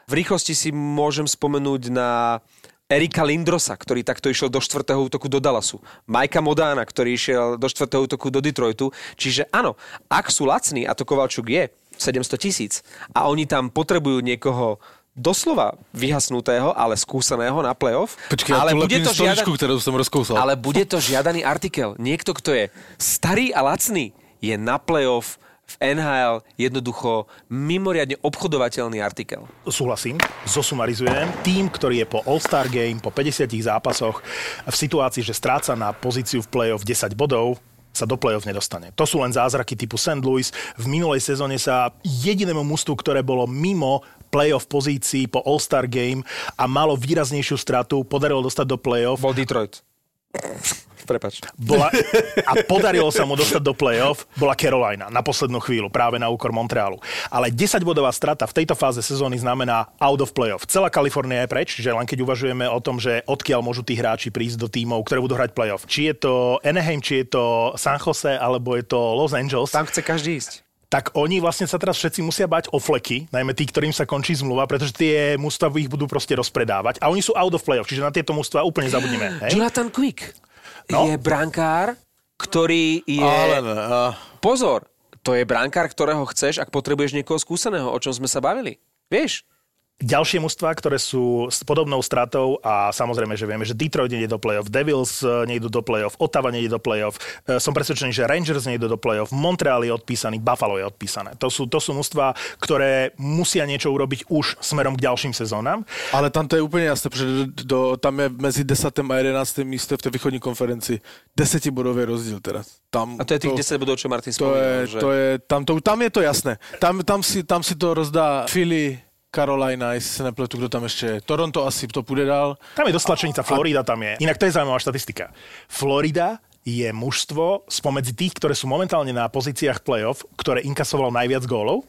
V rýchlosti si môžem spomenúť na Erika Lindrosa, ktorý takto išiel do štvrtého útoku do Dallasu. Majka Modána, ktorý išiel do štvrtého útoku do Detroitu. Čiže áno, ak sú lacní, a to Kovalčuk je, 700 tisíc, a oni tam potrebujú niekoho doslova vyhasnutého, ale skúseného na playoff. Počkej, ja ale tu bude to žiadan... kterou jsem rozkousal. Ale bude to žiadaný artikel. Niekto, kto je starý a lacný, je na playoff v NHL jednoducho mimoriadne obchodovateľný artikel. súhlasím, zosumarizujem. Tým, ktorý je po All-Star Game, po 50 zápasoch v situácii, že stráca na pozíciu v play-off 10 bodov, sa do play-off nedostane. To sú len zázraky typu St. Louis. V minulej sezóne sa jedinému mužstvu, ktoré bolo mimo play-off pozícií po All-Star Game a malo výraznejšiu stratu, podarilo dostať do play-off. Bol Detroit. Prepač. Bola, a podarilo sa mu dostať do play-off, bola Carolina na poslednú chvíľu, práve na úkor Montrealu. Ale 10-bodová strata v tejto fáze sezóny znamená out of play-off. Celá Kalifornia je preč, že len keď uvažujeme o tom, že odkiaľ môžu tí hráči prísť do tímov, ktoré budú hrať play-off. Či je to Anaheim, či je to San Jose, alebo je to Los Angeles, Tam chce každý ísť. tak oni vlastne sa teraz všetci musia bať o fleky, najmä tí, ktorým sa končí zmluva, pretože tie mužstva ich budú proste rozpredávať. A oni sú out of play-off, čiže na tieto mužstva úplne zabudneme. Hej? Jonathan Quick No. je brankár, ktorý je... Ale a... Pozor, to je brankár, ktorého chceš, ak potrebuješ niekoho skúseného, o čom sme sa bavili. Vieš? Ďalšie mužstva, ktoré sú s podobnou stratou a samozrejme, že vieme, že Detroit nejde do play-off, Devils eh, nejdú do play-off, Ottawa nejde do play-off, eh, som presvedčený, že Rangers nejdu do play-off, Montreal je odpísaný, Buffalo je odpísané. To sú, to sú mužstva, ktoré musia niečo urobiť už smerom k ďalším sezónám. Ale tam to je úplně jasné, protože do, tam je mezi 10. a 11. místem v té východní konferenci desetibodový rozdíl teraz. Tam, A to je tých 10 bodov, čo Martin to je, spomínal. že... to je, tam, to, tam je to jasné. Tam, tam, si, tam si to rozdá Philly, Carolina, jestli se nepletu, kdo tam ještě je. Toronto asi to půjde dál. Tam je dosť Florida tam je. Inak to je zaujímavá štatistika. Florida je mužstvo spomedzi tých, ktoré sú momentálne na pozíciách playoff, ktoré inkasovalo najviac gólov.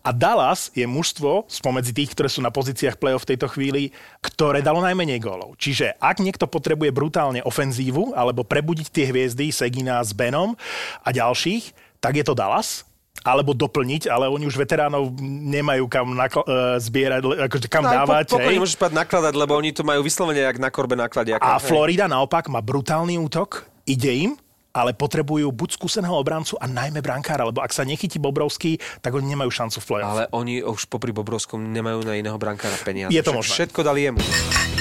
A Dallas je mužstvo spomedzi tých, ktoré sú na pozíciách play-off v tejto chvíli, ktoré dalo najmenej gólov. Čiže ak niekto potrebuje brutálne ofenzívu alebo prebudiť tie hviezdy Segina s Benom a ďalších, tak je to Dallas alebo doplniť, ale oni už veteránov nemajú kam nakl- e, zbierať, akože kam No, dávať. po, pokojne môžeš nakladať, lebo oni to majú vyslovene jak na korbe nakladiaka. A Hej. Florida naopak má brutálny útok, ide im ale potrebujú buď skúseného obrancu a najmä brankára, lebo ak sa nechytí Bobrovský, tak oni nemajú šancu v play-off. Ale oni už popri Bobrovskom nemajú na iného brankára peniaze. Je to možné. Všetko dali jemu.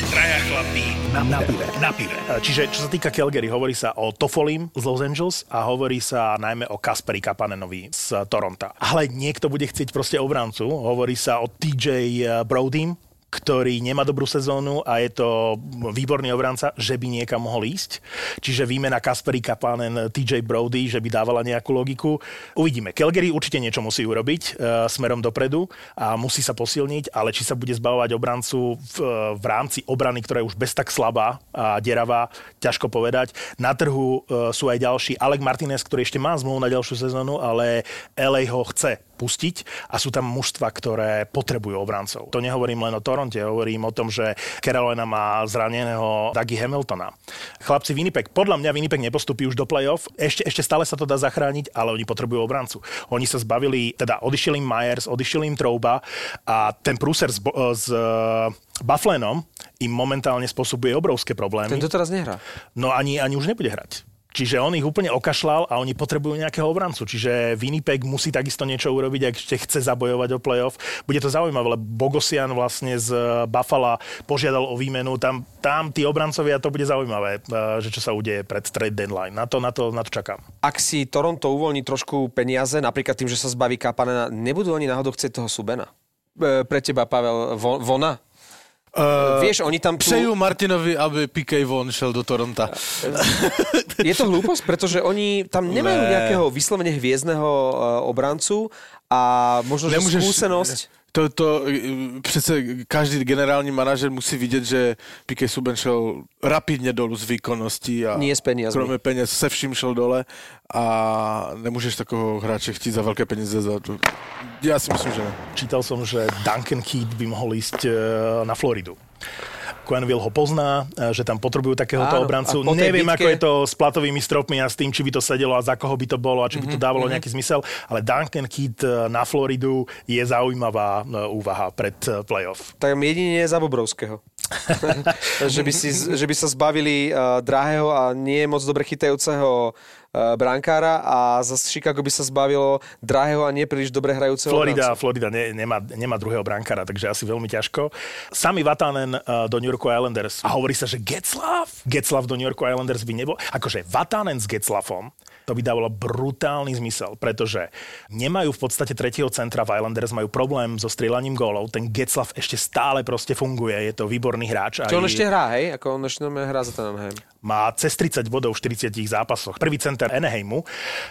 Traja chlapí na, na pive. Na pive. Čiže čo sa týka Calgary, hovorí sa o Tofolim z Los Angeles a hovorí sa najmä o Kasperi Kapanenovi z Toronta. Ale niekto bude chcieť proste obrancu. Hovorí sa o TJ Brodym, ktorý nemá dobrú sezónu a je to výborný obranca, že by niekam mohol ísť. Čiže výmena Kasperi Kapanen, TJ Brody, že by dávala nejakú logiku. Uvidíme. Calgary určite niečo musí urobiť e, smerom dopredu a musí sa posilniť, ale či sa bude zbavovať obrancu v, v rámci obrany, ktorá je už bez tak slabá a deravá, ťažko povedať. Na trhu e, sú aj ďalší. Alec Martinez, ktorý ešte má zmluvu na ďalšiu sezónu, ale LA ho chce pustiť a sú tam mužstva, ktoré potrebujú obrancov. To nehovorím len o Toronte, hovorím o tom, že Carolina má zraneného Dougie Hamiltona. Chlapci Winnipeg, podľa mňa Winnipeg nepostupí už do play-off, ešte, ešte stále sa to dá zachrániť, ale oni potrebujú obrancu. Oni sa zbavili, teda odišiel im Myers, odišiel im Trouba a ten prúser s, Bo- s eh, Bufflenom im momentálne spôsobuje obrovské problémy. Ten doteraz nehrá. No ani, ani už nebude hrať. Čiže on ich úplne okašľal a oni potrebujú nejakého obrancu. Čiže Winnipeg musí takisto niečo urobiť, ak ešte chce zabojovať o playoff. Bude to zaujímavé, lebo Bogosian vlastne z Buffalo požiadal o výmenu. Tam, tam tí obrancovia, to bude zaujímavé, eh, že čo sa udeje pred trade deadline. Na to, na to, na to čakám. Ak si Toronto uvoľní trošku peniaze, napríklad tým, že sa zbaví Kapanena, nebudú oni náhodou chcieť toho Subena? E, pre teba, Pavel, Vo- Vona? Uh, Vieš, oni tam... Tú... Přeju Martinovi, aby PK Von šel do Toronta. Je to hlúposť, pretože oni tam nemajú Ne. nejakého vyslovene hviezdneho e, obrancu a možno, že Nemôžeš- skúsenosť... To, to přece každý generální manažer musí vidět, že PK Subban šel rapidně dolů z výkonností a Nie s peniazmi. kromě peněz se vším šel dole a nemůžeš takového hráče chtít za velké peníze. Za to. Já si myslím, že ne. Čítal som, že Duncan Keith by mohol ísť eh, na Floridu. Quenville ho pozná, eh, že tam potrebujú takéhoto Áno, obrancu. Neviem, bitke- ako je to s platovými stropmi a s tým, či by to sedelo a za koho by to bolo a či by to dávalo nejaký zmysel. Ale Duncan Keith eh, na Floridu je zaujímavá úvaha pred playoff. Tak jedine za Bobrovského. že, by si, že by sa zbavili uh, drahého a nie moc dobre chytajúceho brankára a zase Chicago by sa zbavilo drahého a nie príliš dobre hrajúceho Florida, obrancu. Florida ne, nemá, nemá druhého brankára, takže asi veľmi ťažko. Sami Vatanen uh, do New Yorku Islanders a hovorí sa, že Getzlav, Getzlav do New Yorku Islanders by nebol. Akože Vatanen s Getzlavom, to by dávalo brutálny zmysel, pretože nemajú v podstate tretieho centra v Islanders, majú problém so strieľaním gólov. Ten Getzlav ešte stále proste funguje, je to výborný hráč. Čo on ešte hrá, hej? Ako on ešte hrá za Tannenheim. má cez 30 bodov v 40 zápasoch. Prvý center Anaheimu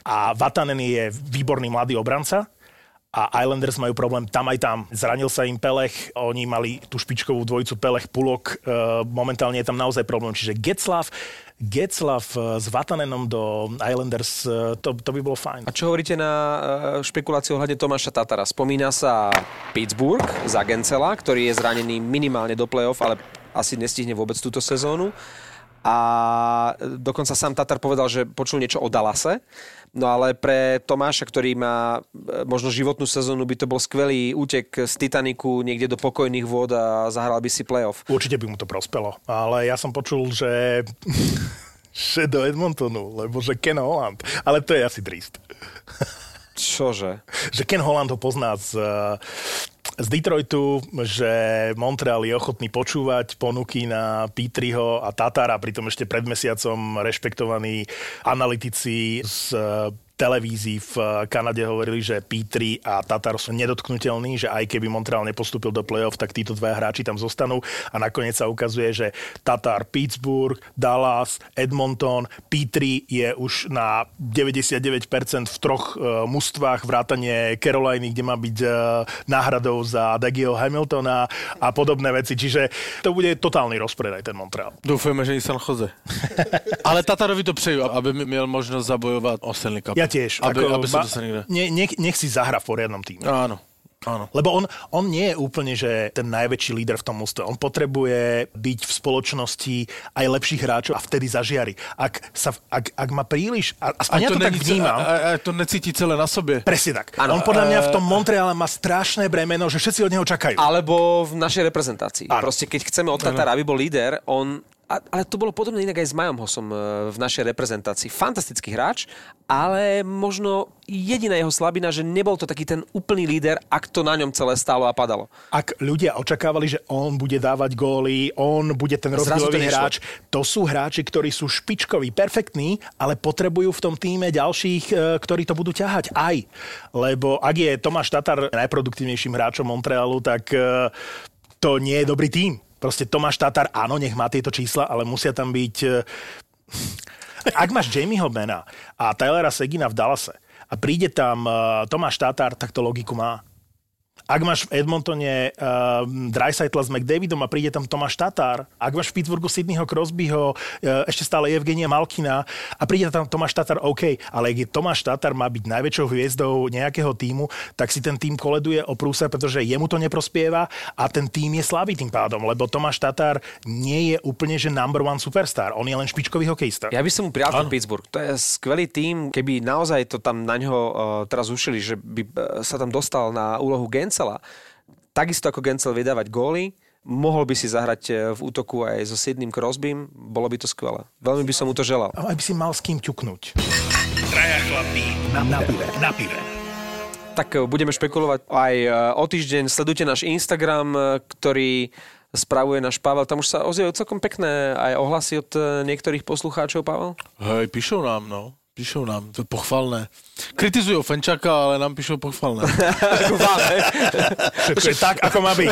a Vatanen je výborný mladý obranca a Islanders majú problém tam aj tam. Zranil sa im Pelech, oni mali tú špičkovú dvojicu Pelech, Pulok, e, momentálne je tam naozaj problém. Čiže Getzlav, Getzlav e, s Vatanenom do Islanders, e, to, to by bolo fajn. A čo hovoríte na špekuláciu ohľadne Tomáša Tatara? Spomína sa Pittsburgh za Gencela, ktorý je zranený minimálne do play-off, ale asi nestihne vôbec túto sezónu. A dokonca sám Tatar povedal, že počul niečo o Dallase. No ale pre Tomáša, ktorý má e, možno životnú sezónu, by to bol skvelý útek z Titaniku niekde do pokojných vôd a zahral by si play-off. Určite by mu to prospelo, ale ja som počul, že že do Edmontonu, lebo že Ken Holland. Ale to je asi trist. Čože? že Ken Holland ho pozná z, z Detroitu, že Montreal je ochotný počúvať ponuky na Pitriho a Tatara, pritom ešte pred mesiacom rešpektovaní analytici z televízií v Kanade hovorili, že P3 a Tatar sú nedotknutelní, že aj keby Montreal nepostúpil do play-off, tak títo dva hráči tam zostanú a nakoniec sa ukazuje, že Tatar, Pittsburgh, Dallas, Edmonton, P3 je už na 99% v troch uh, mužstvách vrátane Caroliny, kde má byť uh, náhradou za Dagio Hamiltona a podobné veci. Čiže to bude totálny rozpredaj ten Montreal. Doufujeme, že i San Jose. Ale Tatarovi to přeju, aby měl možnost zabojovat o Stanley Cup. Ja tiež. Aby, ako, aby to sa niekde... ne, nech, nech si zahra v poriadnom týme. Áno, áno. Lebo on, on nie je úplne, že ten najväčší líder v tom mústve. On potrebuje byť v spoločnosti aj lepších hráčov a vtedy zažiari. Ak, sa, ak, ak má príliš, a, aspoň ja to, tak není ce- vnímam, A, a, to necítí celé na sobě. presne tak. Áno, on podľa mňa v tom Montreale má strašné bremeno, že všetci od neho čakajú. Alebo v našej reprezentácii. Áno. Proste keď chceme od Tatara, aby bol líder, on A, ale to bolo podobné inak aj s Majom Hosom e, v našej reprezentácii. Fantastický hráč, ale možno jediná jeho slabina, že nebol to taký ten úplný líder, ak to na ňom celé stálo a padalo. Ak ľudia očakávali, že on bude dávať góly, on bude ten rozdielový hráč, to sú hráči, ktorí sú špičkoví, perfektní, ale potrebujú v tom týme ďalších, e, ktorí to budú ťahať aj. Lebo ak je Tomáš Tatar najproduktívnejším hráčom Montrealu, tak e, to nie je dobrý tým. Proste Tomáš Tatar, áno, nech má tieto čísla, ale musia tam byť... e, Ak máš Jamieho Bena a Tylera Segina v Dallase a príde tam uh, Tomáš Tatar, tak to logiku má. Ak máš v Edmontone uh, Dreisaitla s McDavidom a príde tam Tomáš Tatár, ak máš v Pittsburghu Sydneyho Crosbyho, uh, ešte stále Evgenia Malkina a príde tam Tomáš Tatár, OK, ale ak je Tomáš Tatár má byť najväčšou hviezdou nejakého týmu, tak si ten tým koleduje o prúser, pretože jemu to neprospieva a ten tým je slabý tým pádom, lebo Tomáš Tatár nie je úplne že number one superstar, on je len špičkový hokejista. Ja by som mu prijal ten Pittsburgh. To je skvelý tým, keby naozaj to tam na ňo uh, teraz ušili, že by uh, sa tam dostal na úlohu Gencela. Takisto ako Gencel vie dávať góly, mohol by si zahrať uh, v útoku aj so Sidným Crosbym, bolo by to skvelé. Veľmi by som mu to želal. Ale by si mal s kým ťuknúť. Traja chlapí na, na pive. Na pive. Tak uh, budeme špekulovať aj uh, o týždeň. Sledujte náš Instagram, ktorý spravuje náš Pavel. Tam už sa ozývajú celkom pekné aj ohlasy od niektorých poslucháčov, Pavel. Hej, píšou nám, no. Píšou nám, to je pochvalné. Kritizujú Fenčaka, ale nám píšou pochvalné. Všetko je tak, ako má byť.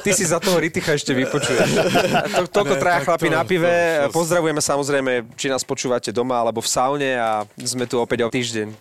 Ty si za toho Ritycha ešte vypočuješ. To, toľko Ne, traja chlapi to- na pive. to- to- Pozdravujeme samozrejme, či nás počúvate doma alebo v saune a sme tu opäť o týždeň.